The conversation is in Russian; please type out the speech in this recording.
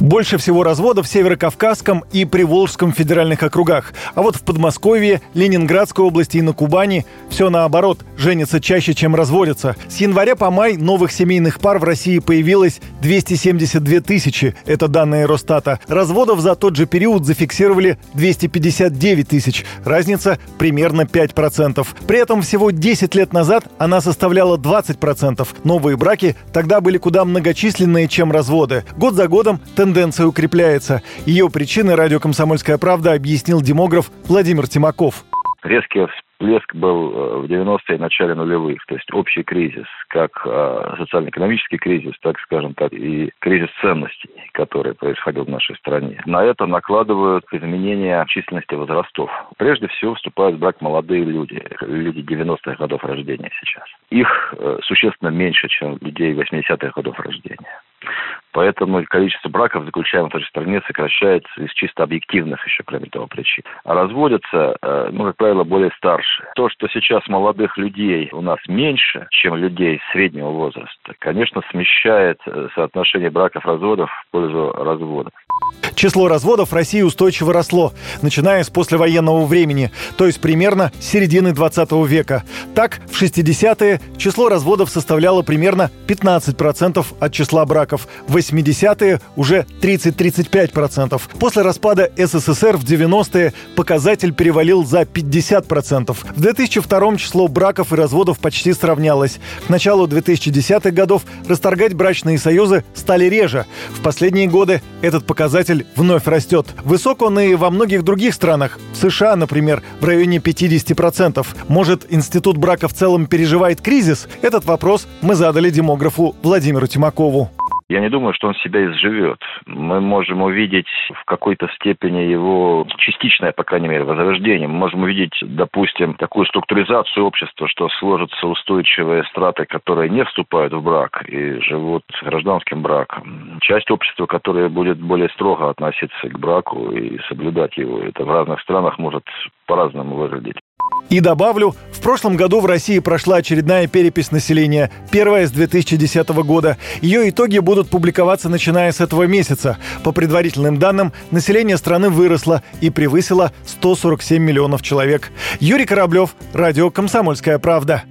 Больше всего разводов в Северокавказском и Приволжском федеральных округах. А вот в Подмосковье, Ленинградской области и на Кубани все наоборот. Женятся чаще, чем разводятся. С января по май новых семейных пар в России появилось 272 тысячи. Это данные Росстата. Разводов за тот же период зафиксировали 259 тысяч. Разница примерно 5%. При этом всего 10 лет назад она составляла 20%. Новые браки тогда были куда многочисленнее, чем разводы. Год за годом тенденция тенденция укрепляется. Ее причины радио «Комсомольская правда» объяснил демограф Владимир Тимаков. Резкий всплеск был э, в 90-е и начале нулевых. То есть общий кризис, как э, социально-экономический кризис, так скажем, так и кризис ценностей, который происходил в нашей стране. На это накладывают изменения численности возрастов. Прежде всего вступают в брак молодые люди, люди 90-х годов рождения сейчас. Их э, существенно меньше, чем людей 80-х годов рождения. Поэтому количество браков, заключаемых в этой стране, сокращается из чисто объективных еще, кроме того, причин. А разводятся, э, ну, как правило, более старшие. То, что сейчас молодых людей у нас меньше, чем людей среднего возраста, конечно, смещает э, соотношение браков-разводов в пользу разводов. Число разводов в России устойчиво росло, начиная с послевоенного времени, то есть примерно с середины 20 века. Так, в 60-е число разводов составляло примерно 15% от числа браков, в 80-е уже 30-35%. После распада СССР в 90-е показатель перевалил за 50%. В 2002 число браков и разводов почти сравнялось. К началу 2010-х годов расторгать брачные союзы стали реже. В последние годы этот показатель вновь растет. Высок он и во многих других странах. В США, например, в районе 50%. Может, институт брака в целом переживает кризис? Этот вопрос мы задали демографу Владимиру Тимакову. Я не думаю, что он себя изживет. Мы можем увидеть в какой-то степени его частичное, по крайней мере, возрождение. Мы можем увидеть, допустим, такую структуризацию общества, что сложатся устойчивые страты, которые не вступают в брак и живут гражданским браком. Часть общества, которая будет более строго относиться к браку и соблюдать его. Это в разных странах может по-разному выглядеть. И добавлю, в прошлом году в России прошла очередная перепись населения, первая с 2010 года. Ее итоги будут публиковаться начиная с этого месяца. По предварительным данным, население страны выросло и превысило 147 миллионов человек. Юрий Кораблев, Радио «Комсомольская правда».